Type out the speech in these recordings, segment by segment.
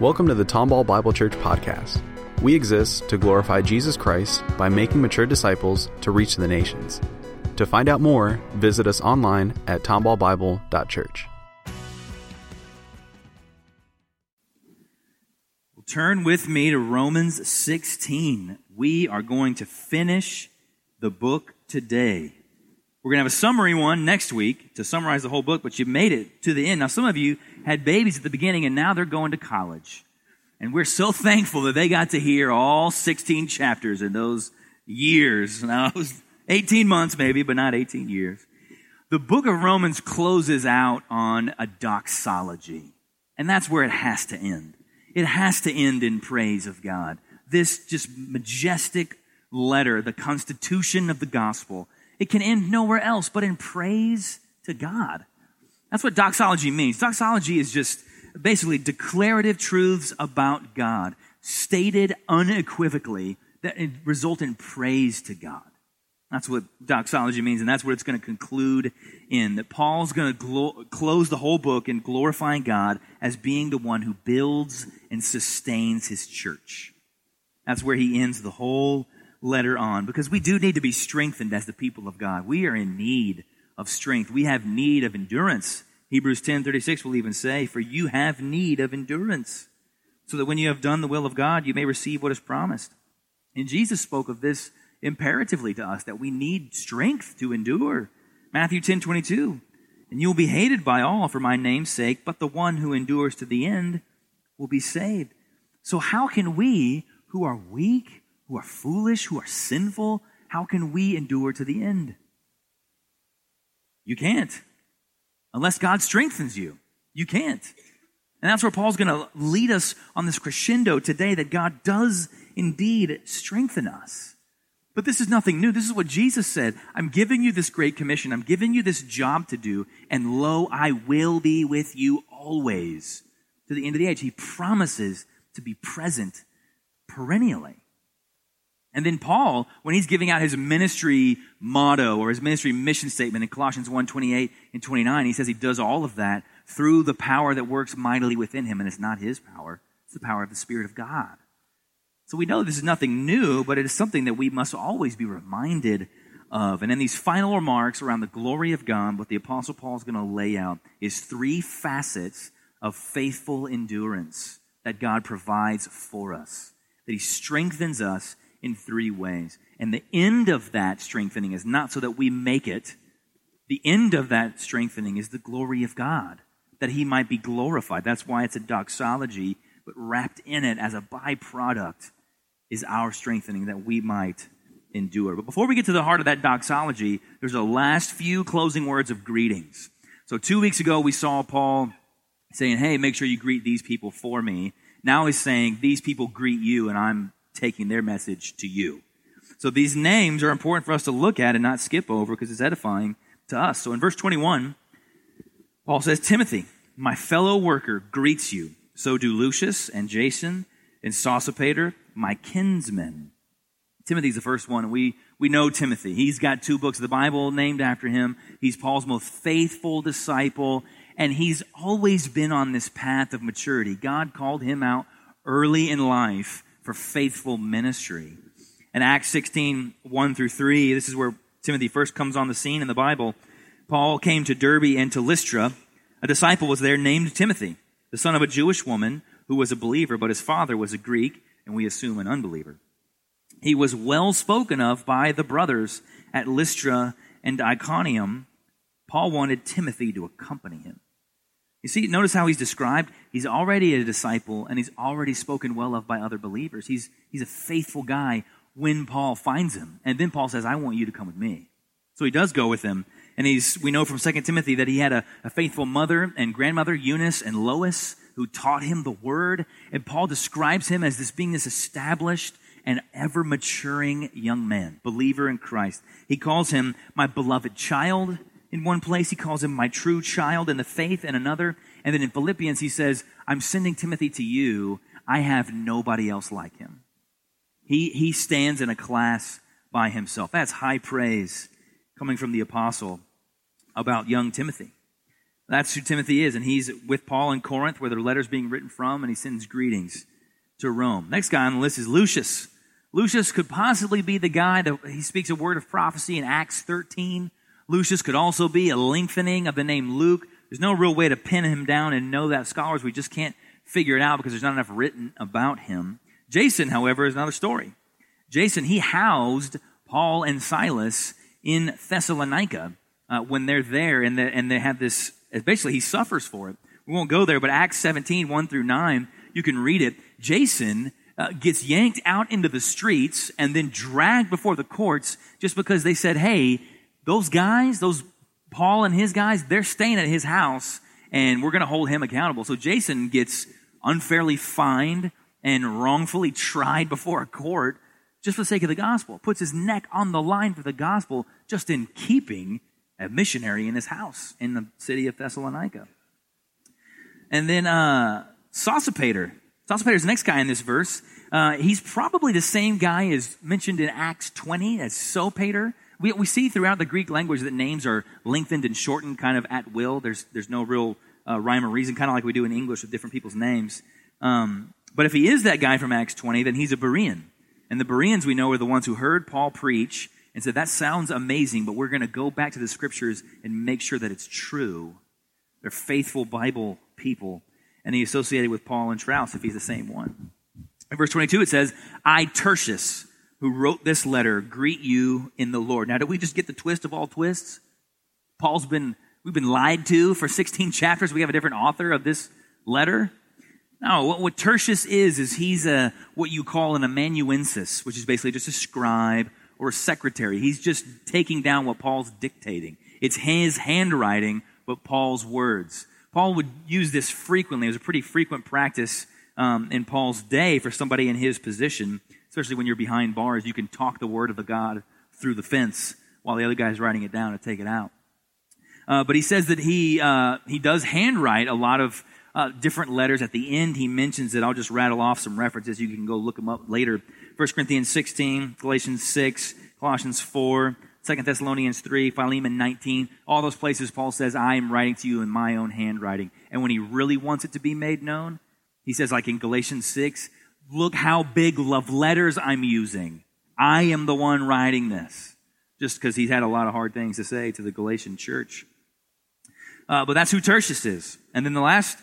Welcome to the Tomball Bible Church podcast. We exist to glorify Jesus Christ by making mature disciples to reach the nations. To find out more, visit us online at tomballbible.church. Turn with me to Romans 16. We are going to finish the book today. We're going to have a summary one next week to summarize the whole book, but you made it to the end. Now, some of you had babies at the beginning and now they're going to college. And we're so thankful that they got to hear all 16 chapters in those years. Now, it was 18 months maybe, but not 18 years. The book of Romans closes out on a doxology. And that's where it has to end. It has to end in praise of God. This just majestic letter, the constitution of the gospel, it can end nowhere else but in praise to God. That's what doxology means. Doxology is just basically declarative truths about God, stated unequivocally that result in praise to God. That's what doxology means, and that's what it's going to conclude in. That Paul's going to glo- close the whole book in glorifying God as being the one who builds and sustains his church. That's where he ends the whole letter on because we do need to be strengthened as the people of God. We are in need of strength. We have need of endurance. Hebrews 10:36 will even say, "For you have need of endurance, so that when you have done the will of God, you may receive what is promised." And Jesus spoke of this imperatively to us that we need strength to endure. Matthew 10:22, "And you will be hated by all for my name's sake, but the one who endures to the end will be saved." So how can we who are weak who are foolish, who are sinful, how can we endure to the end? You can't. Unless God strengthens you, you can't. And that's where Paul's going to lead us on this crescendo today that God does indeed strengthen us. But this is nothing new. This is what Jesus said. I'm giving you this great commission. I'm giving you this job to do. And lo, I will be with you always to the end of the age. He promises to be present perennially. And then Paul, when he's giving out his ministry motto or his ministry mission statement in Colossians 1 28 and 29, he says he does all of that through the power that works mightily within him. And it's not his power, it's the power of the Spirit of God. So we know this is nothing new, but it is something that we must always be reminded of. And in these final remarks around the glory of God, what the Apostle Paul is going to lay out is three facets of faithful endurance that God provides for us, that he strengthens us in three ways. And the end of that strengthening is not so that we make it. The end of that strengthening is the glory of God, that he might be glorified. That's why it's a doxology, but wrapped in it as a byproduct is our strengthening that we might endure. But before we get to the heart of that doxology, there's a last few closing words of greetings. So two weeks ago, we saw Paul saying, Hey, make sure you greet these people for me. Now he's saying, These people greet you, and I'm taking their message to you. So these names are important for us to look at and not skip over because it's edifying to us. So in verse 21, Paul says, Timothy, my fellow worker, greets you. So do Lucius and Jason and Sosipater, my kinsmen. Timothy's the first one. We, we know Timothy. He's got two books of the Bible named after him. He's Paul's most faithful disciple, and he's always been on this path of maturity. God called him out early in life for faithful ministry. In Acts 16, 1 through 3, this is where Timothy first comes on the scene in the Bible. Paul came to Derbe and to Lystra. A disciple was there named Timothy, the son of a Jewish woman who was a believer, but his father was a Greek, and we assume an unbeliever. He was well spoken of by the brothers at Lystra and Iconium. Paul wanted Timothy to accompany him. You see, notice how he's described. He's already a disciple and he's already spoken well of by other believers. He's, he's a faithful guy when Paul finds him. And then Paul says, I want you to come with me. So he does go with him. And he's, we know from 2 Timothy that he had a, a faithful mother and grandmother, Eunice and Lois, who taught him the word. And Paul describes him as this being this established and ever maturing young man, believer in Christ. He calls him my beloved child in one place, he calls him my true child in the faith in another. And then in Philippians, he says, I'm sending Timothy to you. I have nobody else like him. He, he stands in a class by himself. That's high praise coming from the apostle about young Timothy. That's who Timothy is, and he's with Paul in Corinth, where their letters being written from, and he sends greetings to Rome. Next guy on the list is Lucius. Lucius could possibly be the guy that he speaks a word of prophecy in Acts 13. Lucius could also be a lengthening of the name Luke. There's no real way to pin him down and know that. Scholars, we just can't figure it out because there's not enough written about him. Jason, however, is another story. Jason, he housed Paul and Silas in Thessalonica uh, when they're there and, the, and they have this, basically, he suffers for it. We won't go there, but Acts 17, 1 through 9, you can read it. Jason uh, gets yanked out into the streets and then dragged before the courts just because they said, hey, those guys, those Paul and his guys, they're staying at his house and we're going to hold him accountable. So Jason gets unfairly fined and wrongfully tried before a court just for the sake of the gospel, puts his neck on the line for the gospel just in keeping a missionary in his house in the city of Thessalonica. And then uh, Sosipater. Sosipater is the next guy in this verse. Uh, he's probably the same guy as mentioned in Acts 20 as Sopater. We, we see throughout the Greek language that names are lengthened and shortened kind of at will. There's, there's no real uh, rhyme or reason, kind of like we do in English with different people's names. Um, but if he is that guy from Acts 20, then he's a Berean. And the Bereans we know are the ones who heard Paul preach and said, That sounds amazing, but we're going to go back to the scriptures and make sure that it's true. They're faithful Bible people. And he associated with Paul and Strauss if he's the same one. In verse 22, it says, I, Tertius, who wrote this letter, greet you in the Lord. Now, did we just get the twist of all twists? Paul's been, we've been lied to for 16 chapters. We have a different author of this letter. No, what, what Tertius is, is he's a, what you call an amanuensis, which is basically just a scribe or a secretary. He's just taking down what Paul's dictating. It's his handwriting, but Paul's words. Paul would use this frequently. It was a pretty frequent practice um, in Paul's day for somebody in his position, especially when you're behind bars. You can talk the word of the God through the fence while the other guy's writing it down to take it out. Uh, but he says that he uh, he does handwrite a lot of uh, different letters. At the end, he mentions it. I'll just rattle off some references. You can go look them up later. 1 Corinthians 16, Galatians 6, Colossians 4, 2 Thessalonians 3, Philemon 19, all those places Paul says, I am writing to you in my own handwriting. And when he really wants it to be made known, he says, like in Galatians 6, look how big love letters I'm using. I am the one writing this. Just because he's had a lot of hard things to say to the Galatian church. Uh, but that's who Tertius is. And then the last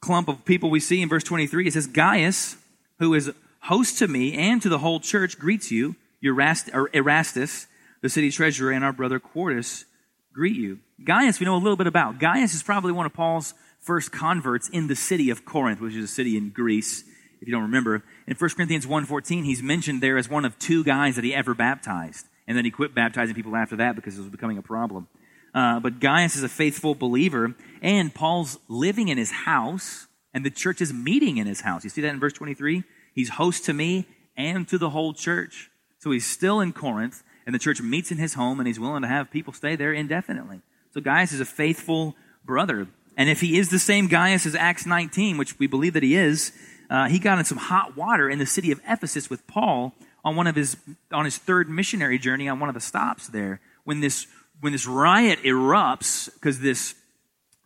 clump of people we see in verse 23, it says, Gaius, who is host to me and to the whole church, greets you. Erastus, the city treasurer, and our brother Quartus greet you. Gaius, we know a little bit about. Gaius is probably one of Paul's first converts in the city of Corinth, which is a city in Greece, if you don't remember. In 1 Corinthians 1.14, he's mentioned there as one of two guys that he ever baptized. And then he quit baptizing people after that because it was becoming a problem. Uh, but Gaius is a faithful believer, and Paul's living in his house, and the church is meeting in his house. You see that in verse 23? He's host to me and to the whole church. So he's still in Corinth, and the church meets in his home, and he's willing to have people stay there indefinitely. So Gaius is a faithful brother. And if he is the same Gaius as Acts 19, which we believe that he is, uh, he got in some hot water in the city of Ephesus with Paul on one of his on his third missionary journey on one of the stops there when this when this riot erupts because this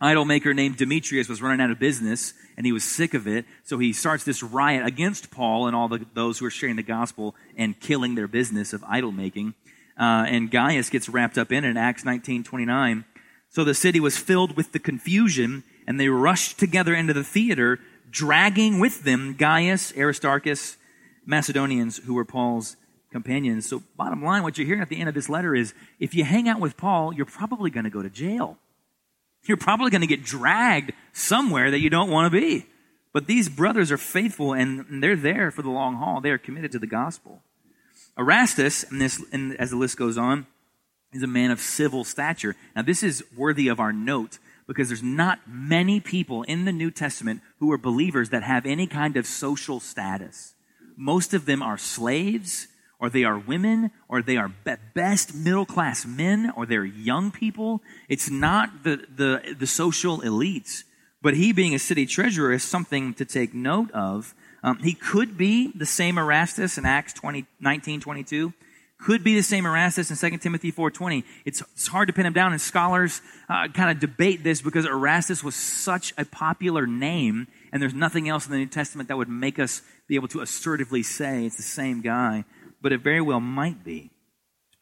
idol maker named Demetrius was running out of business and he was sick of it. So he starts this riot against Paul and all the, those who are sharing the gospel and killing their business of idol making. Uh, and Gaius gets wrapped up in it in Acts 19 29. So the city was filled with the confusion and they rushed together into the theater, dragging with them Gaius, Aristarchus, Macedonians who were Paul's companions. So, bottom line, what you're hearing at the end of this letter is if you hang out with Paul, you're probably going to go to jail. You're probably going to get dragged somewhere that you don't want to be. But these brothers are faithful and they're there for the long haul. They are committed to the gospel. Erastus, and, this, and as the list goes on, is a man of civil stature. Now, this is worthy of our note because there's not many people in the New Testament who are believers that have any kind of social status. Most of them are slaves, or they are women, or they are best middle class men, or they're young people. It's not the, the, the social elites. But he, being a city treasurer, is something to take note of. Um, he could be the same Erastus in Acts 20, 19, 22. Could be the same Erastus in 2 Timothy 4.20. It's, it's hard to pin him down, and scholars uh, kind of debate this because Erastus was such a popular name, and there's nothing else in the New Testament that would make us be able to assertively say it's the same guy, but it very well might be.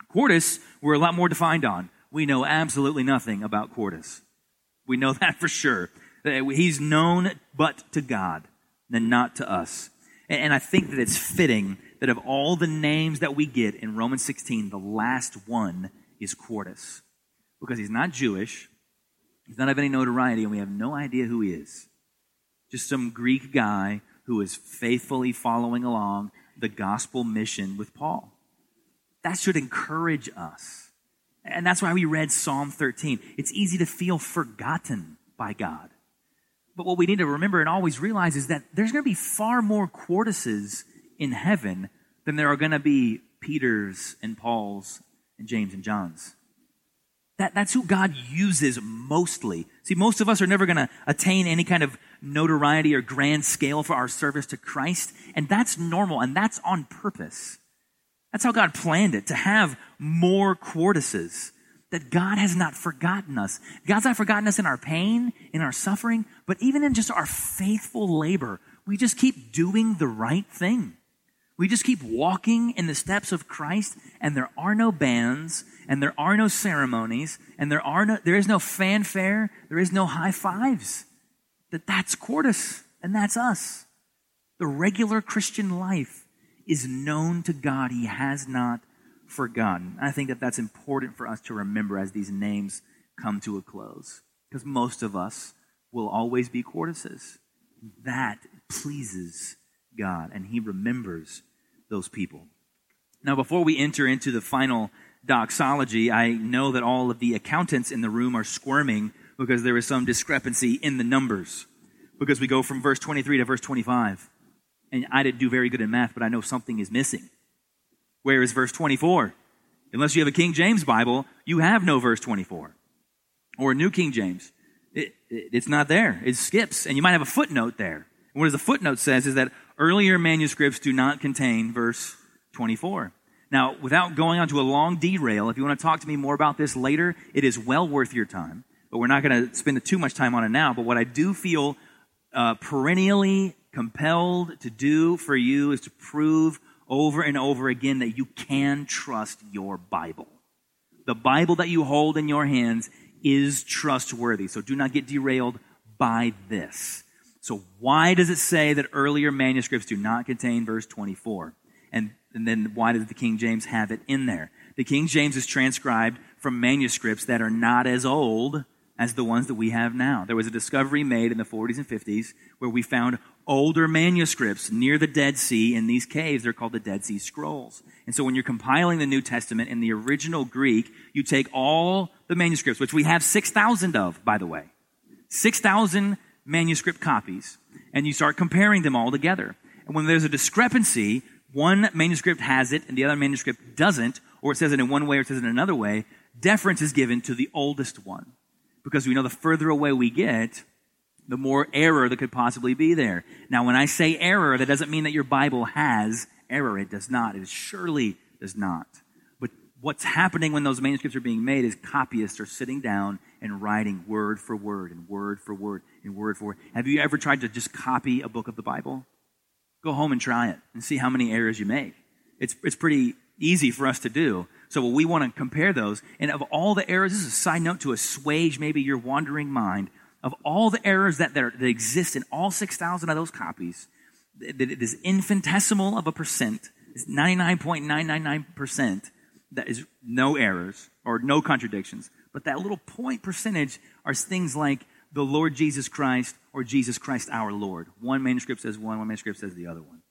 Quartus, we're a lot more defined on. We know absolutely nothing about Quartus. We know that for sure. He's known but to God and not to us. And I think that it's fitting that of all the names that we get in Romans 16, the last one is Quartus. Because he's not Jewish, he's not of any notoriety, and we have no idea who he is. Just some Greek guy who is faithfully following along the gospel mission with Paul. That should encourage us. And that's why we read Psalm 13. It's easy to feel forgotten by God. But what we need to remember and always realize is that there's going to be far more Quartuses in heaven than there are going to be Peters and Pauls and James and Johns. That, that's who God uses mostly. See, most of us are never going to attain any kind of notoriety or grand scale for our service to Christ, and that's normal, and that's on purpose. That's how God planned it, to have more Quartuses. That God has not forgotten us. God's not forgotten us in our pain, in our suffering, but even in just our faithful labor. We just keep doing the right thing. We just keep walking in the steps of Christ, and there are no bands, and there are no ceremonies, and there are no there is no fanfare, there is no high fives. That that's Quartus, and that's us. The regular Christian life is known to God. He has not forgotten. I think that that's important for us to remember as these names come to a close, because most of us will always be Quartuses. That pleases God, and He remembers those people. Now, before we enter into the final doxology, I know that all of the accountants in the room are squirming because there is some discrepancy in the numbers. Because we go from verse 23 to verse 25. And I didn't do very good in math, but I know something is missing. Where is verse 24? Unless you have a King James Bible, you have no verse 24. Or a New King James. It, it, it's not there. It skips. And you might have a footnote there. And what the footnote says is that earlier manuscripts do not contain verse 24. Now, without going on to a long derail, if you want to talk to me more about this later, it is well worth your time. But we're not going to spend too much time on it now. But what I do feel uh, perennially compelled to do for you is to prove over and over again that you can trust your Bible. The Bible that you hold in your hands is trustworthy. So do not get derailed by this. So why does it say that earlier manuscripts do not contain verse 24? And, and then why does the King James have it in there? The King James is transcribed from manuscripts that are not as old as the ones that we have now. There was a discovery made in the 40s and 50s where we found older manuscripts near the Dead Sea in these caves. They're called the Dead Sea Scrolls. And so when you're compiling the New Testament in the original Greek, you take all the manuscripts, which we have 6,000 of, by the way. 6,000 manuscript copies, and you start comparing them all together. And when there's a discrepancy, one manuscript has it and the other manuscript doesn't, or it says it in one way or it says it in another way, deference is given to the oldest one. Because we know the further away we get, the more error that could possibly be there. Now, when I say error, that doesn't mean that your Bible has error. It does not. It surely does not. But what's happening when those manuscripts are being made is copyists are sitting down and writing word for word and word for word and word for word. Have you ever tried to just copy a book of the Bible? Go home and try it and see how many errors you make. It's, it's pretty easy for us to do. So we want to compare those. And of all the errors, this is a side note to assuage maybe your wandering mind. Of all the errors that, that, that exist in all 6,000 of those copies, that it is infinitesimal of a percent, it's 99.999% that is no errors or no contradictions. But that little point percentage are things like the Lord Jesus Christ or Jesus Christ our Lord. One manuscript says one, one manuscript says the other one.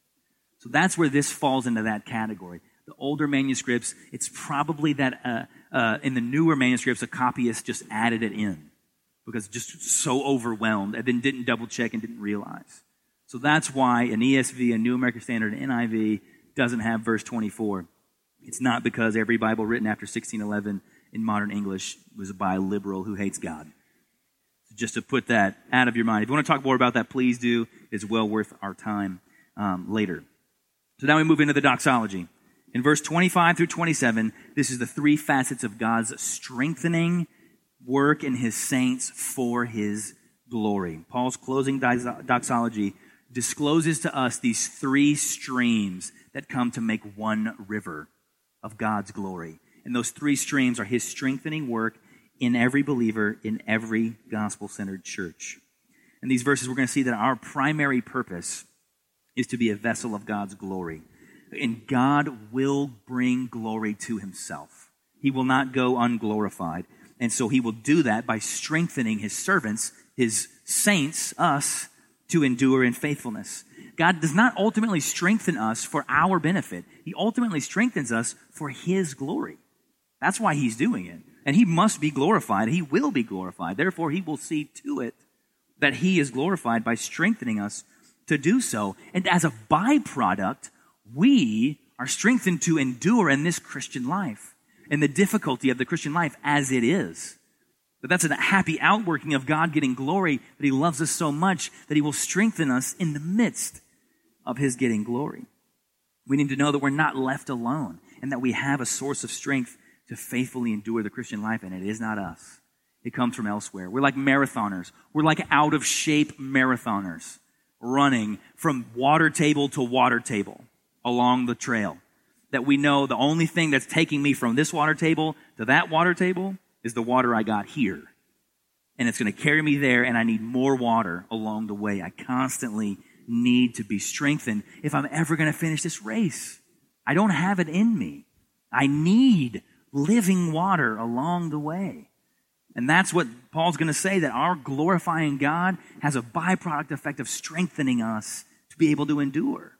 So that's where this falls into that category. The older manuscripts, it's probably that uh, uh, in the newer manuscripts, a copyist just added it in because just so overwhelmed and then didn't double check and didn't realize. So that's why an ESV, a New American Standard, an NIV doesn't have verse 24. It's not because every Bible written after 1611 in modern English was by liberal who hates God. So just to put that out of your mind. If you want to talk more about that, please do. It's well worth our time um, later. So now we move into the doxology. In verse 25 through 27, this is the three facets of God's strengthening work in his saints for his glory. Paul's closing doxology discloses to us these three streams that come to make one river of God's glory. And those three streams are his strengthening work in every believer in every gospel centered church. In these verses, we're going to see that our primary purpose is to be a vessel of God's glory. And God will bring glory to himself. He will not go unglorified. And so he will do that by strengthening his servants, his saints, us, to endure in faithfulness. God does not ultimately strengthen us for our benefit. He ultimately strengthens us for his glory. That's why he's doing it. And he must be glorified. He will be glorified. Therefore, he will see to it that he is glorified by strengthening us to do so. And as a byproduct, we are strengthened to endure in this Christian life and the difficulty of the Christian life as it is. But that's a happy outworking of God getting glory, that He loves us so much that He will strengthen us in the midst of His getting glory. We need to know that we're not left alone and that we have a source of strength to faithfully endure the Christian life, and it is not us. It comes from elsewhere. We're like marathoners. We're like out of shape marathoners running from water table to water table along the trail. That we know the only thing that's taking me from this water table to that water table is the water I got here. And it's going to carry me there, and I need more water along the way. I constantly need to be strengthened if I'm ever going to finish this race. I don't have it in me. I need living water along the way. And that's what Paul's going to say that our glorifying God has a byproduct effect of strengthening us to be able to endure.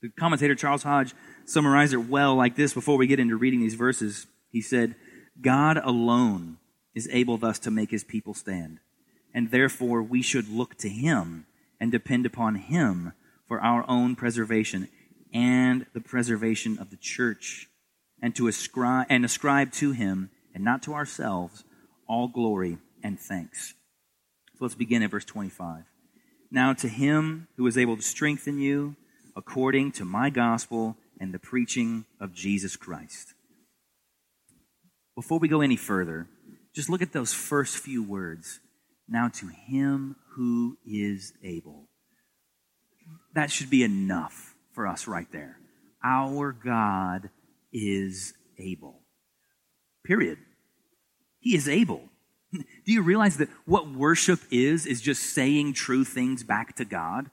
The commentator Charles Hodge summarized it well like this before we get into reading these verses. He said, God alone is able thus to make his people stand, and therefore we should look to him and depend upon him for our own preservation and the preservation of the church, and to ascribe and ascribe to him and not to ourselves all glory and thanks. So let's begin at verse 25. Now to him who is able to strengthen you according to my gospel and the preaching of Jesus Christ before we go any further, just look at those first few words. Now to him who is able. That should be enough for us right there. Our God is able. Period. He is able. Do you realize that what worship is, is just saying true things back to God?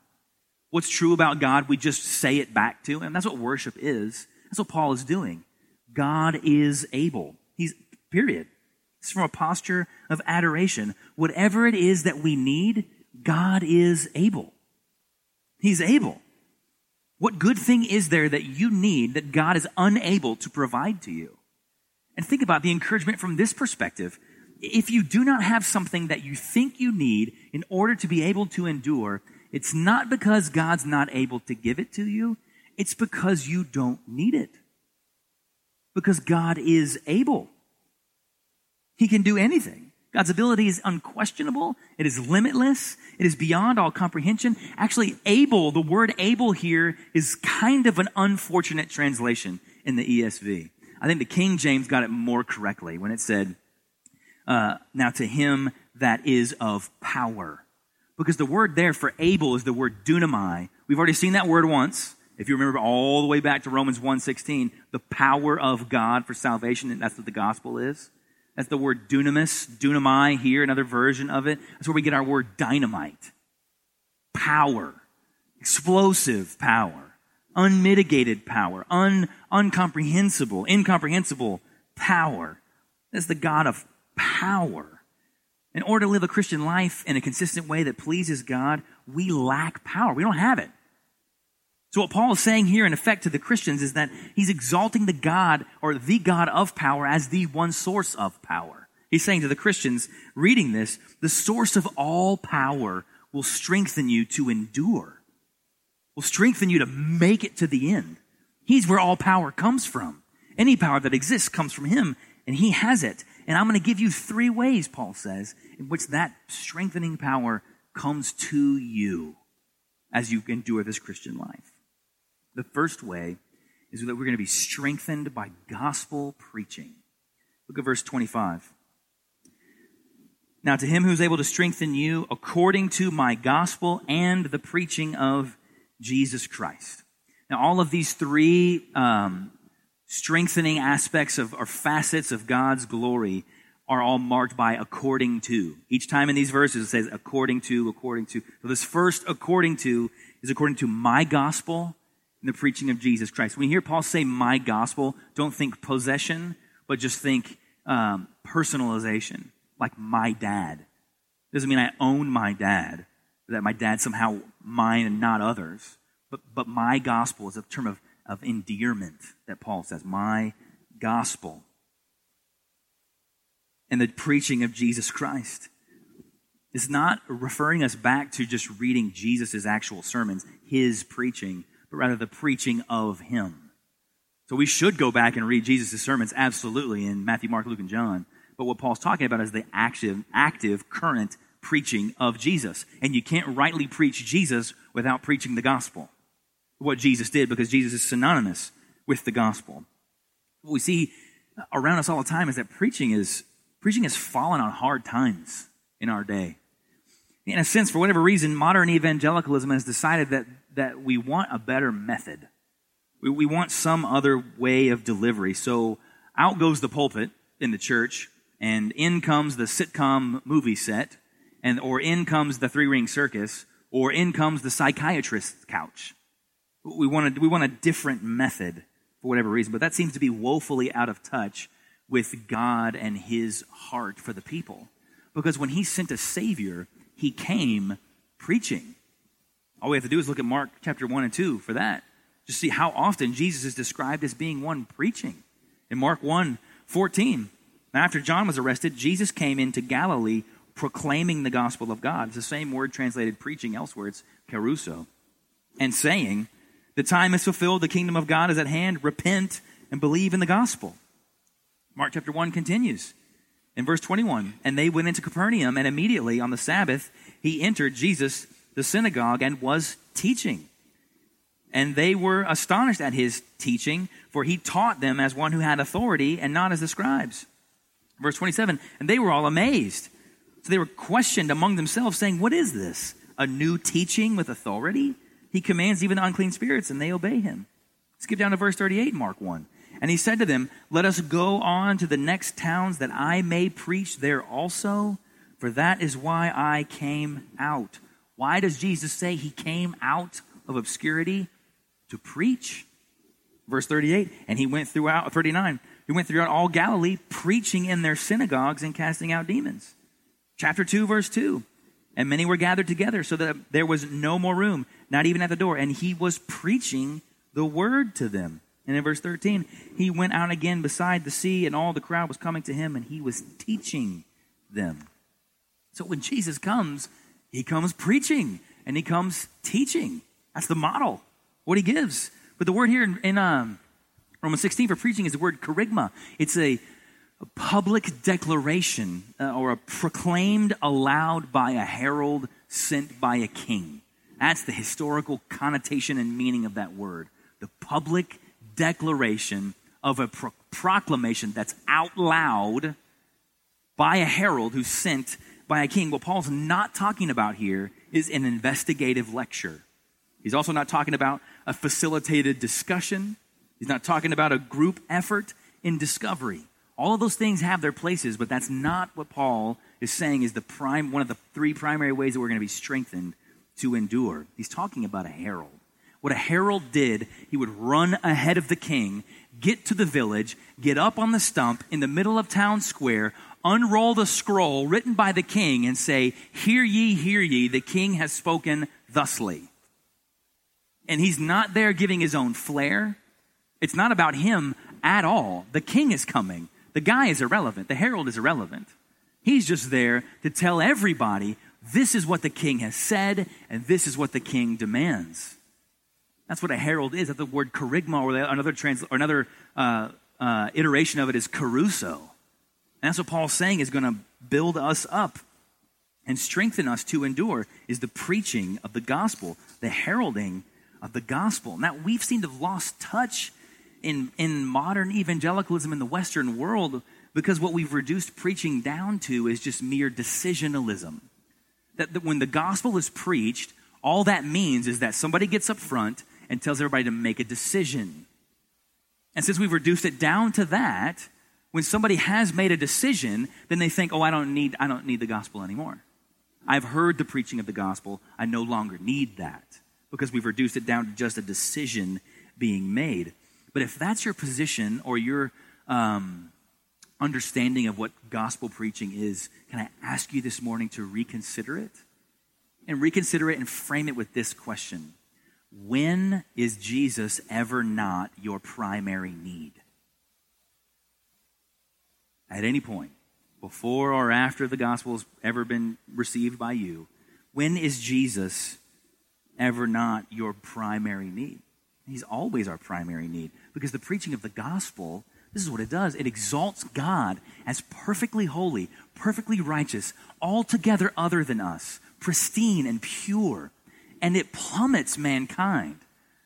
What's true about God, we just say it back to Him. That's what worship is. That's what Paul is doing. God is able. He's, period. It's from a posture of adoration. Whatever it is that we need, God is able. He's able. What good thing is there that you need that God is unable to provide to you? And think about the encouragement from this perspective. If you do not have something that you think you need in order to be able to endure, it's not because God's not able to give it to you, it's because you don't need it. Because God is able. He can do anything. God's ability is unquestionable. It is limitless. It is beyond all comprehension. Actually, able, the word able here is kind of an unfortunate translation in the ESV. I think the King James got it more correctly when it said, uh, now to him that is of power. Because the word there for able is the word dunamai. We've already seen that word once. If you remember all the way back to Romans 1.16, the power of God for salvation, and that's what the gospel is. That's the word dunamis, dunamai here, another version of it. That's where we get our word dynamite. Power. Explosive power. Unmitigated power. Un, uncomprehensible, incomprehensible power. That's the God of power. In order to live a Christian life in a consistent way that pleases God, we lack power. We don't have it. So what Paul is saying here in effect to the Christians is that he's exalting the God or the God of power as the one source of power. He's saying to the Christians reading this, the source of all power will strengthen you to endure, will strengthen you to make it to the end. He's where all power comes from. Any power that exists comes from him, and he has it. And I'm going to give you three ways, Paul says, in which that strengthening power comes to you as you endure this Christian life. The first way is that we're going to be strengthened by gospel preaching. Look at verse 25. Now, to him who's able to strengthen you according to my gospel and the preaching of Jesus Christ. Now, all of these three um, strengthening aspects of or facets of God's glory are all marked by according to. Each time in these verses it says according to, according to. So this first according to is according to my gospel the preaching of Jesus Christ. When you hear Paul say my gospel, don't think possession, but just think um, personalization, like my dad. Doesn't mean I own my dad, that my dad's somehow mine and not others. But, but my gospel is a term of, of endearment that Paul says. My gospel and the preaching of Jesus Christ. is not referring us back to just reading Jesus' actual sermons, his preaching, but rather the preaching of him. So we should go back and read Jesus' sermons, absolutely, in Matthew, Mark, Luke, and John. But what Paul's talking about is the active, active, current preaching of Jesus. And you can't rightly preach Jesus without preaching the gospel. What Jesus did, because Jesus is synonymous with the gospel. What we see around us all the time is that preaching is preaching has fallen on hard times in our day. In a sense, for whatever reason, modern evangelicalism has decided that, that we want a better method. We, we want some other way of delivery. So out goes the pulpit in the church, and in comes the sitcom movie set, and or in comes the three ring circus, or in comes the psychiatrist's couch. We want, a, we want a different method for whatever reason, but that seems to be woefully out of touch with God and his heart for the people. Because when he sent a Savior, he came preaching. All we have to do is look at Mark chapter 1 and 2 for that. Just see how often Jesus is described as being one preaching. In Mark 1 14, after John was arrested, Jesus came into Galilee proclaiming the gospel of God. It's the same word translated preaching elsewhere, it's kerusso. And saying, The time is fulfilled, the kingdom of God is at hand, repent and believe in the gospel. Mark chapter 1 continues in verse 21 And they went into Capernaum, and immediately on the Sabbath he entered Jesus, the synagogue, and was teaching. And they were astonished at his teaching, for he taught them as one who had authority and not as the scribes. Verse 27 And they were all amazed. So they were questioned among themselves, saying, What is this? A new teaching with authority? He commands even the unclean spirits, and they obey him. Skip down to verse 38, Mark 1. And he said to them, Let us go on to the next towns that I may preach there also, for that is why I came out. Why does Jesus say he came out of obscurity? To preach. Verse 38, and he went throughout, uh, 39, he went throughout all Galilee, preaching in their synagogues and casting out demons. Chapter 2, verse 2, and many were gathered together so that there was no more room, not even at the door, and he was preaching the word to them. And in verse 13, he went out again beside the sea, and all the crowd was coming to him, and he was teaching them. So when Jesus comes, he comes preaching and he comes teaching. That's the model, what he gives. But the word here in, in um, Romans 16 for preaching is the word kerygma. It's a, a public declaration uh, or a proclaimed aloud by a herald sent by a king. That's the historical connotation and meaning of that word. The public declaration of a pro- proclamation that's out loud by a herald who's sent by a king. What Paul's not talking about here is an investigative lecture. He's also not talking about a facilitated discussion. He's not talking about a group effort in discovery. All of those things have their places, but that's not what Paul is saying is the prime one of the three primary ways that we're going to be strengthened to endure. He's talking about a herald. What a herald did, he would run ahead of the king, get to the village, get up on the stump in the middle of town square, unroll the scroll written by the king, and say, Hear ye, hear ye, the king has spoken thusly. And he's not there giving his own flair. It's not about him at all. The king is coming. The guy is irrelevant. The herald is irrelevant. He's just there to tell everybody this is what the king has said, and this is what the king demands. That's what a herald is. That the word kerygma, or another, trans, or another uh, uh, iteration of it is kerusso. And that's what Paul's saying is going to build us up and strengthen us to endure is the preaching of the gospel, the heralding of the gospel. Now, we've seemed to have lost touch in, in modern evangelicalism in the Western world because what we've reduced preaching down to is just mere decisionalism. That, that when the gospel is preached, all that means is that somebody gets up front and tells everybody to make a decision. And since we've reduced it down to that, when somebody has made a decision, then they think, "Oh, I don't need I don't need the gospel anymore. I've heard the preaching of the gospel. I no longer need that." Because we've reduced it down to just a decision being made. But if that's your position or your um, understanding of what gospel preaching is, can I ask you this morning to reconsider it? And reconsider it and frame it with this question When is Jesus ever not your primary need? At any point, before or after the gospel has ever been received by you, when is Jesus ever not your primary need? He's always our primary need because the preaching of the gospel, this is what it does. It exalts God as perfectly holy, perfectly righteous, altogether other than us, pristine and pure. And it plummets mankind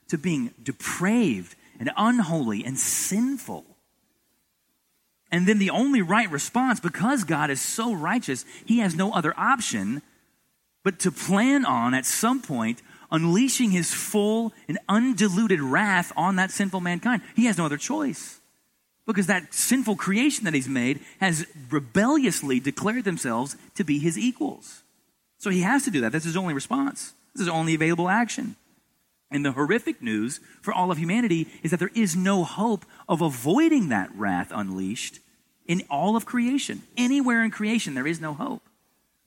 to being depraved and unholy and sinful. And then the only right response, because God is so righteous, he has no other option but to plan on at some point unleashing his full and undiluted wrath on that sinful mankind. He has no other choice. Because that sinful creation that he's made has rebelliously declared themselves to be his equals. So he has to do that. That's his only response. This is only available action. And the horrific news for all of humanity is that there is no hope of avoiding that wrath unleashed in all of creation. Anywhere in creation, there is no hope.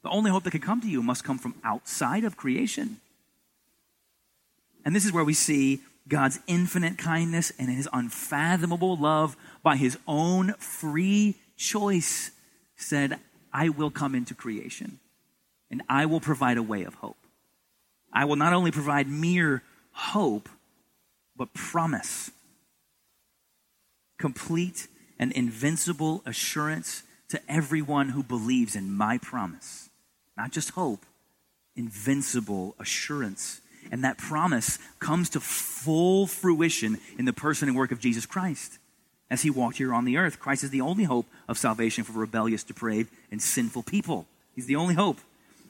The only hope that can come to you must come from outside of creation. And this is where we see God's infinite kindness and his unfathomable love by his own free choice said, I will come into creation and I will provide a way of hope. I will not only provide mere hope, but promise. Complete and invincible assurance to everyone who believes in my promise. Not just hope, invincible assurance and that promise comes to full fruition in the person and work of Jesus Christ. As he walked here on the earth, Christ is the only hope of salvation for rebellious, depraved, and sinful people. He's the only hope.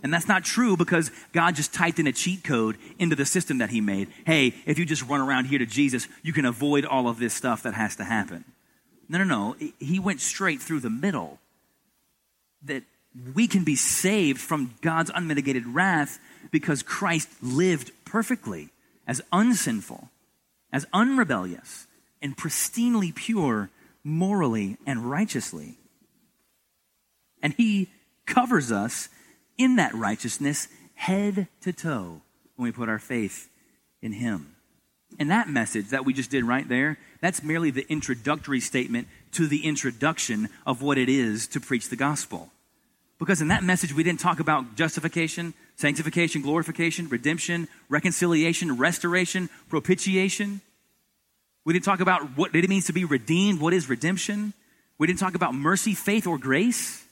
And that's not true because God just typed in a cheat code into the system that He made. Hey, if you just run around here to Jesus, you can avoid all of this stuff that has to happen. No, no, no. He went straight through the middle. That we can be saved from God's unmitigated wrath because Christ lived perfectly as unsinful, as unrebellious, and pristinely pure morally and righteously. And he covers us in that righteousness head to toe when we put our faith in him. And that message that we just did right there, that's merely the introductory statement to the introduction of what it is to preach the gospel. Because in that message, we didn't talk about justification, sanctification, glorification, redemption, reconciliation, restoration, propitiation. We didn't talk about what it means to be redeemed. What is redemption? We didn't talk about mercy, faith, or grace.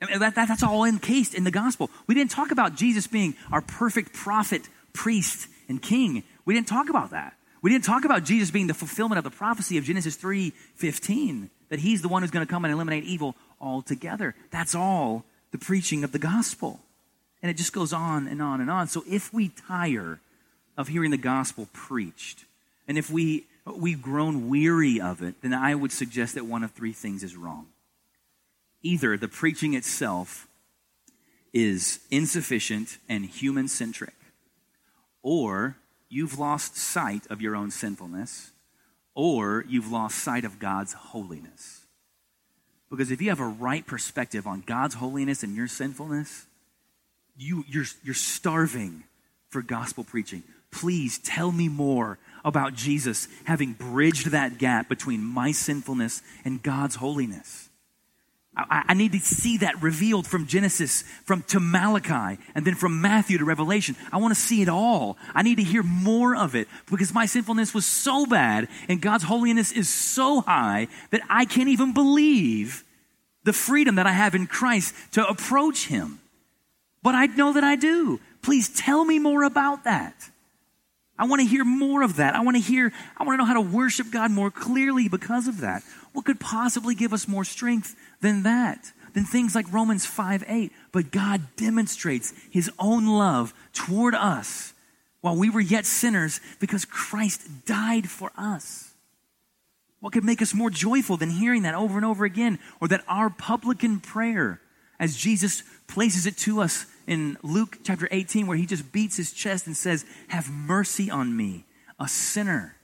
And that, that, that's all encased in the gospel. We didn't talk about Jesus being our perfect prophet, priest, and king. We didn't talk about that. We didn't talk about Jesus being the fulfillment of the prophecy of Genesis 3 15, that he's the one who's going to come and eliminate evil altogether. That's all the preaching of the gospel. And it just goes on and on and on. So if we tire of hearing the gospel preached, and if we, we've grown weary of it, then I would suggest that one of three things is wrong. Either the preaching itself is insufficient and human centric, or you've lost sight of your own sinfulness, or you've lost sight of God's holiness. Because if you have a right perspective on God's holiness and your sinfulness, you, you're, you're starving for gospel preaching. Please tell me more about Jesus having bridged that gap between my sinfulness and God's holiness. I, I, need to see that revealed from Genesis from to Malachi and then from Matthew to Revelation. I want to see it all. I need to hear more of it because my sinfulness was so bad and God's holiness is so high that I can't even believe the freedom that I have in Christ to approach Him. But I know that I do. Please tell me more about that. I want to hear more of that. I want to hear, I want to know how to worship God more clearly because of that. What could possibly give us more strength than that? Than things like Romans 5 8. But God demonstrates his own love toward us while we were yet sinners because Christ died for us. What could make us more joyful than hearing that over and over again? Or that our publican prayer, as Jesus places it to us in Luke chapter 18 where he just beats his chest and says, Have mercy on me, a sinner.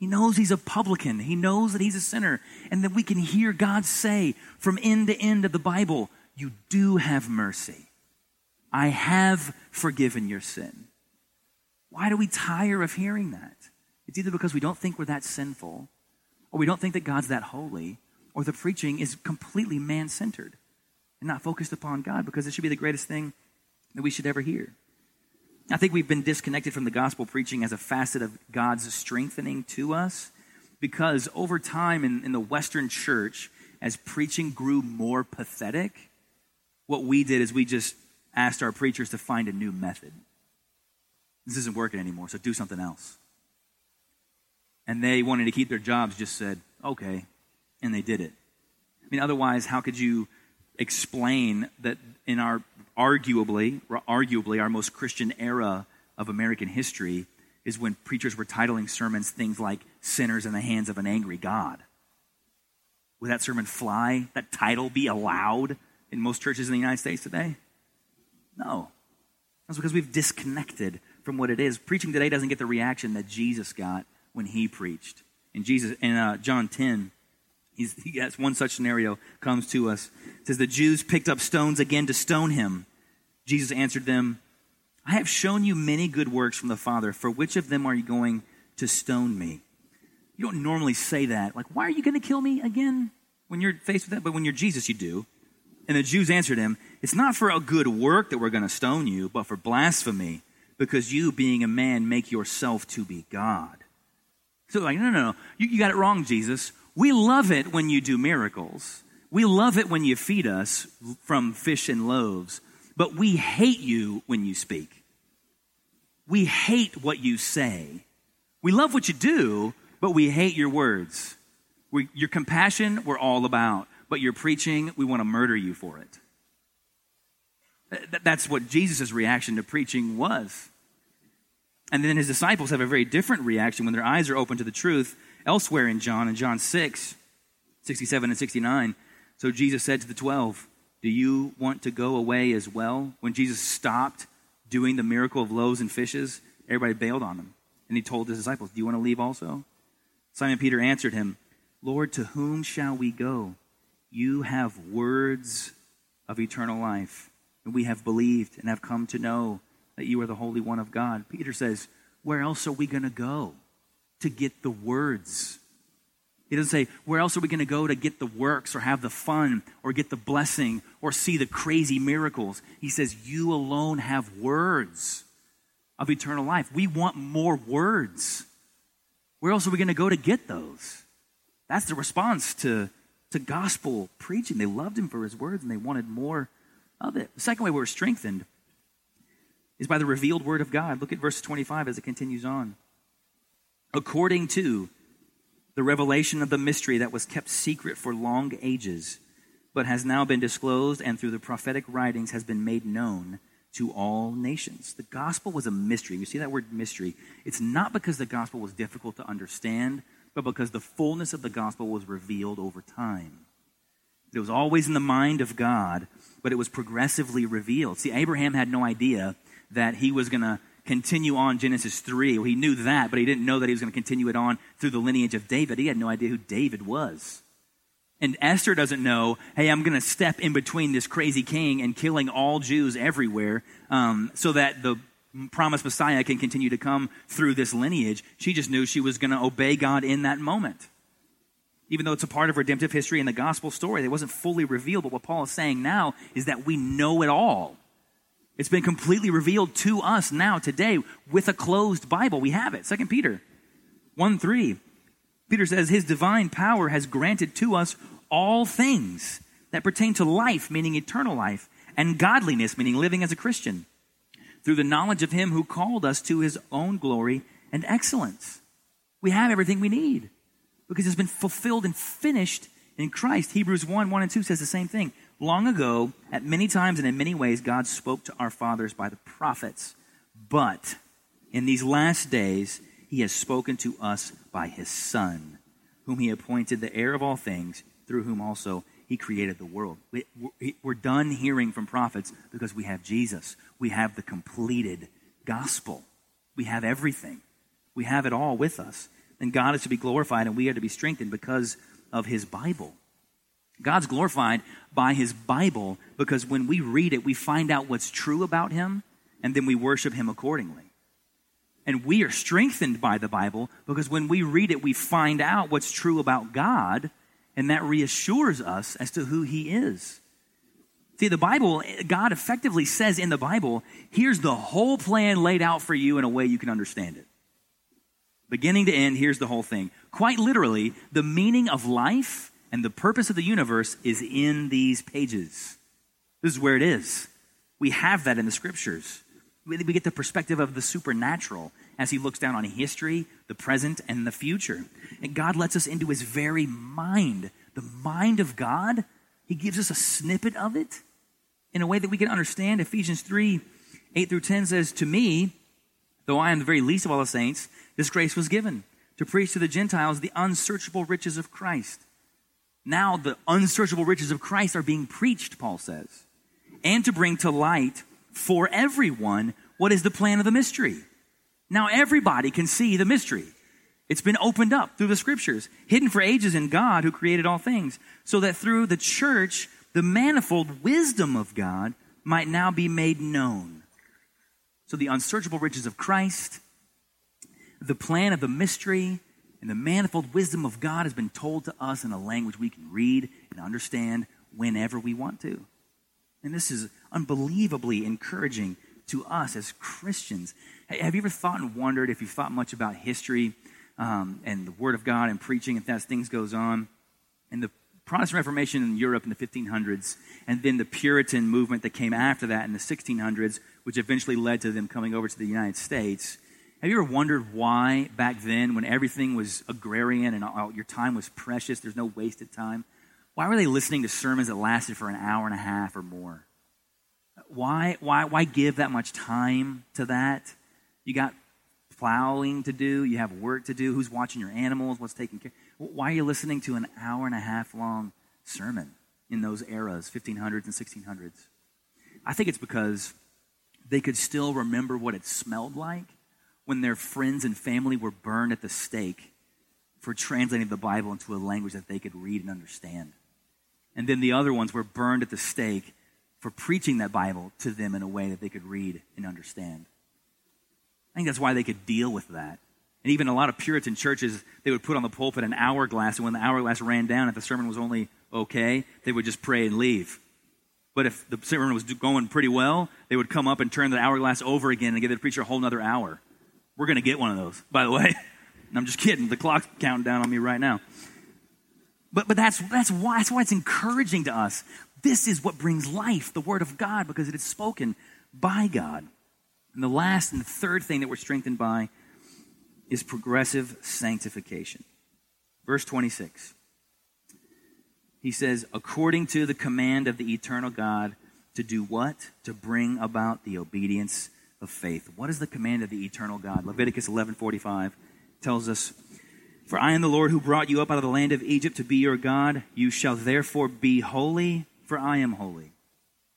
He knows he's a publican. He knows that he's a sinner. And that we can hear God say from end to end of the Bible, You do have mercy. I have forgiven your sin. Why do we tire of hearing that? It's either because we don't think we're that sinful, or we don't think that God's that holy, or the preaching is completely man centered and not focused upon God because it should be the greatest thing that we should ever hear. I think we've been disconnected from the gospel preaching as a facet of God's strengthening to us because over time in, in the Western church, as preaching grew more pathetic, what we did is we just asked our preachers to find a new method. This isn't working anymore, so do something else. And they wanted to keep their jobs, just said, okay, and they did it. I mean, otherwise, how could you explain that in our arguably, arguably our most Christian era of American history is when preachers were titling sermons things like sinners in the hands of an angry God. Would that sermon fly? That title be allowed in most churches in the United States today? No. That's because we've disconnected from what it is. Preaching today doesn't get the reaction that Jesus got when he preached. In Jesus, in uh, John 10, He's, he has one such scenario comes to us. It says the Jews picked up stones again to stone him. Jesus answered them, I have shown you many good works from the Father. For which of them are you going to stone me? You don't normally say that. Like, why are you going to kill me again when you're faced with that? But when you're Jesus, you do. And the Jews answered him, It's not for a good work that we're going to stone you, but for blasphemy, because you, being a man, make yourself to be God. So, like, no, no, no. You, you got it wrong, Jesus. We love it when you do miracles. We love it when you feed us from fish and loaves, but we hate you when you speak. We hate what you say. We love what you do, but we hate your words. We, your compassion, we're all about, but your preaching, we want to murder you for it. That's what Jesus' reaction to preaching was. And then his disciples have a very different reaction when their eyes are open to the truth elsewhere in John, in John 6, 67 and 69. So Jesus said to the 12, Do you want to go away as well? When Jesus stopped doing the miracle of loaves and fishes, everybody bailed on him. And he told his disciples, Do you want to leave also? Simon Peter answered him, Lord, to whom shall we go? You have words of eternal life, and we have believed and have come to know that you are the Holy One of God. Peter says, Where else are we going to go? to get the words. He doesn't say, where else are we going to go to get the works or have the fun or get the blessing or see the crazy miracles? He says, you alone have words of eternal life. We want more words. Where else are we going to go to get those? That's the response to, to gospel preaching. They loved him for his words and they wanted more of it. The second way we're strengthened is by the revealed word of God. Look at verse 25 as it continues on according to the revelation of the mystery that was kept secret for long ages, but has now been disclosed and through the prophetic writings has been made known to all nations. The gospel was a mystery. You see that word mystery? It's not because the gospel was difficult to understand, but because the fullness of the gospel was revealed over time. It was always in the mind of God, but it was progressively revealed. See, Abraham had no idea that he was going to continue on Genesis 3. Well, he knew that, but he didn't know that he was going to continue it on through the lineage of David. He had no idea who David was. And Esther doesn't know, hey, I'm going to step in between this crazy king and killing all Jews everywhere um, so that the promised Messiah can continue to come through this lineage. She just knew she was going to obey God in that moment. Even though it's a part of redemptive history and the gospel story, it wasn't fully revealed. But what Paul is saying now is that we know it all. It's been completely revealed to us now, today, with a closed Bible. We have it. Second Peter 1 3. Peter says, His divine power has granted to us all things that pertain to life, meaning eternal life, and godliness, meaning living as a Christian, through the knowledge of him who called us to his own glory and excellence. We have everything we need because it's been fulfilled and finished in Christ. Hebrews 1 1 and 2 says the same thing. Long ago, at many times and in many ways, God spoke to our fathers by the prophets. But in these last days, he has spoken to us by his Son, whom he appointed the heir of all things, through whom also he created the world. We, are done hearing from prophets because we have Jesus. We have the completed gospel. We have everything. We have it all with us. And God is to be glorified and we are to be strengthened because of his Bible. God's glorified by his Bible because when we read it, we find out what's true about him and then we worship him accordingly. And we are strengthened by the Bible because when we read it, we find out what's true about God and that reassures us as to who he is. See, the Bible, God effectively says in the Bible, here's the whole plan laid out for you in a way you can understand it. Beginning to end, here's the whole thing. Quite literally, the meaning of life and the purpose of the universe is in these pages. This is where it is. We have that in the scriptures. We get the perspective of the supernatural as he looks down on history, the present, and the future. And God lets us into his very mind. The mind of God, he gives us a snippet of it in a way that we can understand. Ephesians 3 8 through 10 says, To me, though I am the very least of all the saints, this grace was given to preach to the Gentiles the unsearchable riches of Christ. Now, the unsearchable riches of Christ are being preached, Paul says, and to bring to light for everyone what is the plan of the mystery now everybody can see the mystery. It's been opened up through the scriptures, hidden for ages in God who created all things, so that through the church, the manifold wisdom of God might now be made known. So the unsearchable riches of Christ, the plan of the mystery, and the manifold wisdom of God has been told to us in a language we can read and understand whenever we want to. And this is unbelievably encouraging to us as Christians. Have you ever thought and wondered if you've thought much about history um, and the Word of God and preaching and as things goes on? And the Protestant Reformation in Europe in the 1500s, and then the Puritan movement that came after that in the 1600s, which eventually led to them coming over to the United States. Have you ever wondered why back then, when everything was agrarian and all, your time was precious, there's no wasted time, why were they listening to sermons that lasted for an hour and a half or more? Why, why, why give that much time to that? You got plowing to do, you have work to do, who's watching your animals, what's taking care. Why are you listening to an hour and a half long sermon in those eras, 1500s and 1600s? I think it's because they could still remember what it smelled like when their friends and family were burned at the stake for translating the Bible into a language that they could read and understand. And then the other ones were burned at the stake for preaching that Bible to them in a way that they could read and understand. I think that's why they could deal with that. And even a lot of Puritan churches, they would put on the pulpit an hourglass, and when the hourglass ran down, if the sermon was only okay, they would just pray and leave. But if the sermon was going pretty well, they would come up and turn the hourglass over again and give the preacher a whole other hour. We're going to get one of those, by the way. I'm just kidding. The clock's counting down on me right now. But, but that's, that's, why, that's why it's encouraging to us. This is what brings life, the Word of God, because it is spoken by God. And the last and the third thing that we're strengthened by is progressive sanctification. Verse 26. He says, according to the command of the eternal God, to do what? To bring about the obedience of faith. What is the command of the eternal God? Leviticus 11:45 tells us, "For I am the Lord who brought you up out of the land of Egypt to be your God. You shall therefore be holy, for I am holy."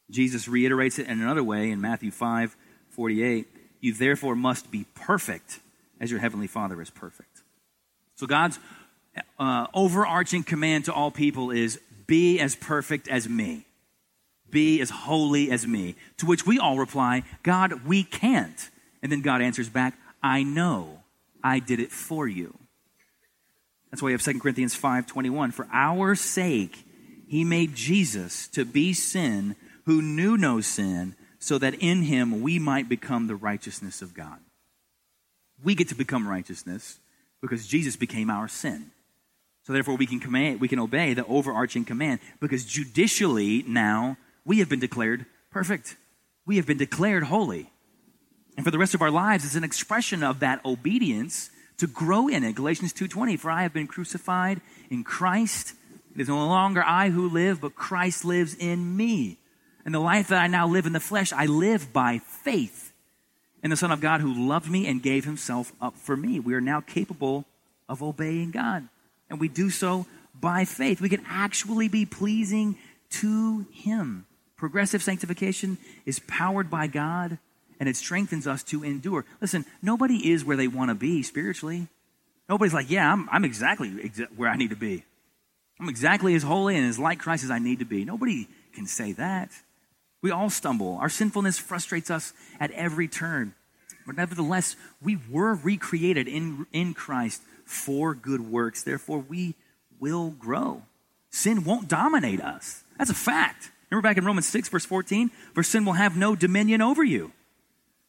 Jesus reiterates it in another way in Matthew 5 48, you therefore must be perfect as your heavenly Father is perfect. So God's uh, overarching command to all people is be as perfect as me. Be as holy as me. To which we all reply, God, we can't. And then God answers back, I know. I did it for you. That's why you have 2 Corinthians 5:21. For our sake, he made Jesus to be sin who knew no sin so that in him we might become the righteousness of God. We get to become righteousness because Jesus became our sin. So therefore we can command, we can obey the overarching command because judicially now we have been declared perfect. We have been declared holy. And for the rest of our lives, it's an expression of that obedience to grow in it. Galatians 2:20, for I have been crucified in Christ. It is no longer I who live, but Christ lives in me. And the life that I now live in the flesh, I live by faith in the Son of God who loved me and gave himself up for me. We are now capable of obeying God. And we do so by faith. We can actually be pleasing to him. Progressive sanctification is powered by God and it strengthens us to endure. Listen, nobody is where they want to be spiritually. Nobody's like, yeah, I'm, I'm exactly exa- where I need to be. I'm exactly as holy and as like Christ as I need to be. Nobody can say that. We all stumble. Our sinfulness frustrates us at every turn. But nevertheless, we were recreated in, in Christ for good works. Therefore, we will grow. Sin won't dominate us. That's a fact. Remember back in Romans 6, verse 14? For sin will have no dominion over you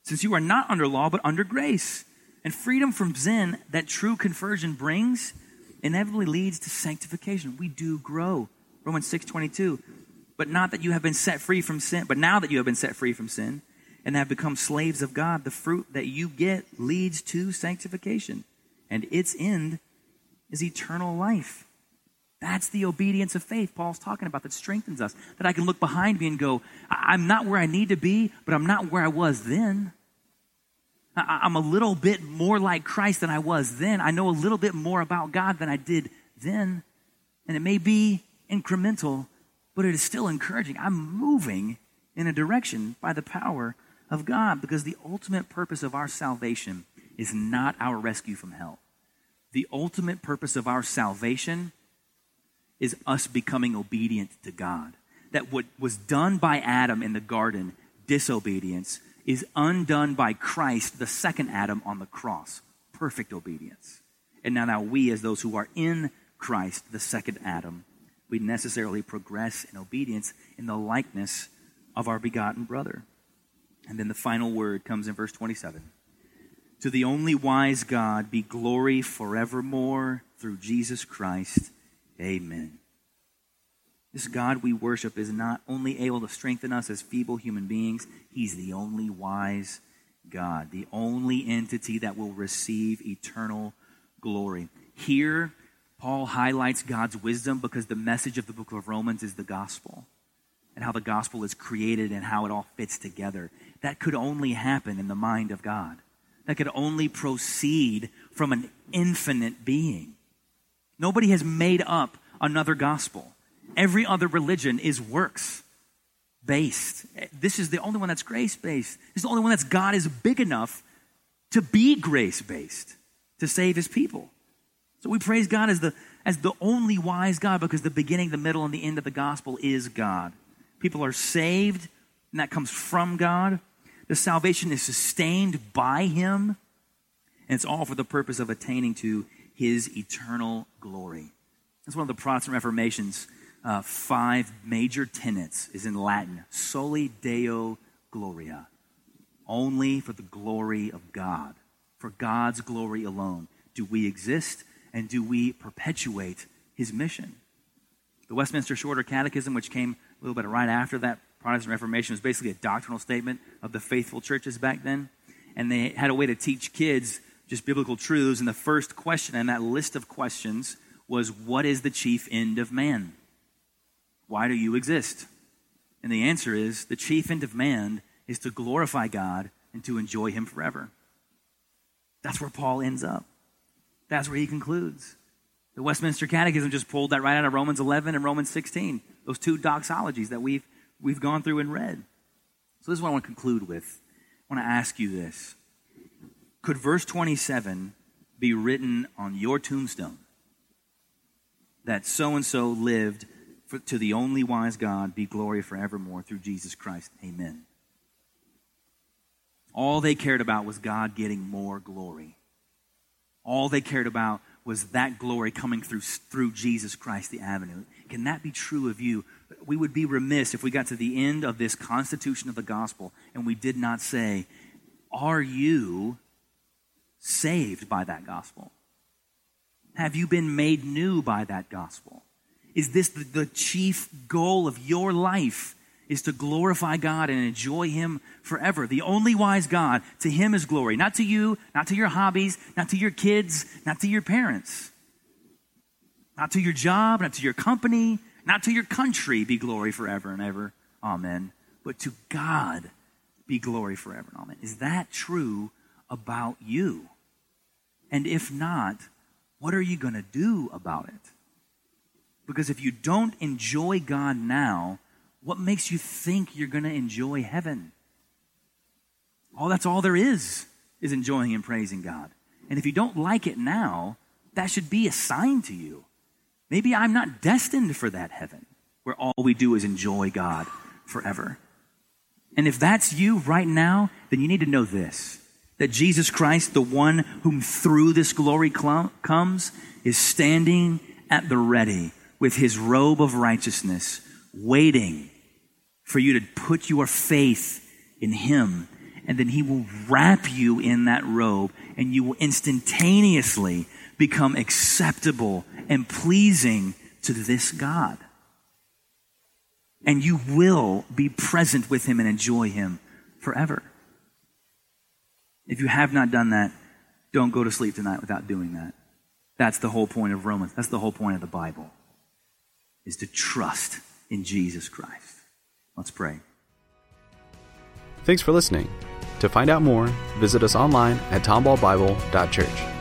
since you are not under law, but under grace. And freedom from sin that true conversion brings inevitably leads to sanctification. We do grow. Romans 6 22. But not that you have been set free from sin, but now that you have been set free from sin and have become slaves of God, the fruit that you get leads to sanctification. And its end is eternal life. That's the obedience of faith Paul's talking about that strengthens us. That I can look behind me and go, I'm not where I need to be, but I'm not where I was then. I'm a little bit more like Christ than I was then. I know a little bit more about God than I did then. And it may be incremental, but it is still encouraging. I'm moving in a direction by the power of God because the ultimate purpose of our salvation is not our rescue from hell. The ultimate purpose of our salvation is us becoming obedient to God. That what was done by Adam in the garden, disobedience, is undone by Christ, the second Adam, on the cross. Perfect obedience. And now, now we, as those who are in Christ, the second Adam, we necessarily progress in obedience in the likeness of our begotten brother. And then the final word comes in verse 27. To the only wise God be glory forevermore through Jesus Christ. Amen. This God we worship is not only able to strengthen us as feeble human beings, He's the only wise God, the only entity that will receive eternal glory. Here, Paul highlights God's wisdom because the message of the book of Romans is the gospel and how the gospel is created and how it all fits together. That could only happen in the mind of God. That could only proceed from an infinite being. Nobody has made up another gospel. Every other religion is works based. This is the only one that's grace based. It's the only one that's God is big enough to be grace based to save his people. So we praise God as the as the only wise God because the beginning, the middle, and the end of the gospel is God. People are saved, and that comes from God. The salvation is sustained by Him, and it's all for the purpose of attaining to His eternal glory. That's one of the Protestant Reformation's uh, five major tenets is in Latin soli deo gloria. Only for the glory of God. For God's glory alone do we exist and do we perpetuate his mission. The Westminster Shorter Catechism, which came a little bit right after that Protestant Reformation, was basically a doctrinal statement of the faithful churches back then. And they had a way to teach kids just biblical truths. And the first question in that list of questions was, What is the chief end of man? Why do you exist? And the answer is the chief end of man is to glorify God and to enjoy Him forever. That's where Paul ends up. That's where he concludes. The Westminster Catechism just pulled that right out of Romans 11 and Romans 16, those two doxologies that we've, we've gone through and read. So, this is what I want to conclude with. I want to ask you this Could verse 27 be written on your tombstone? That so and so lived for, to the only wise God be glory forevermore through Jesus Christ. Amen. All they cared about was God getting more glory. All they cared about was that glory coming through, through Jesus Christ, the avenue. Can that be true of you? We would be remiss if we got to the end of this constitution of the gospel and we did not say, Are you saved by that gospel? Have you been made new by that gospel? Is this the, the chief goal of your life? is to glorify God and enjoy Him forever. The only wise God, to Him is glory. Not to you, not to your hobbies, not to your kids, not to your parents, not to your job, not to your company, not to your country be glory forever and ever. Amen. But to God be glory forever and amen. Is that true about you? And if not, what are you going to do about it? Because if you don't enjoy God now, what makes you think you're going to enjoy heaven? All that's all there is, is enjoying and praising God. And if you don't like it now, that should be a sign to you. Maybe I'm not destined for that heaven where all we do is enjoy God forever. And if that's you right now, then you need to know this that Jesus Christ, the one whom through this glory cl- comes, is standing at the ready with his robe of righteousness, waiting for you to put your faith in him. And then he will wrap you in that robe, and you will instantaneously become acceptable and pleasing to this God. And you will be present with him and enjoy him forever. If you have not done that, don't go to sleep tonight without doing that. That's the whole point of Romans. That's the whole point of the Bible, is to trust in Jesus Christ. Let's pray. Thanks for listening. To find out more, visit us online at tomballbible.church.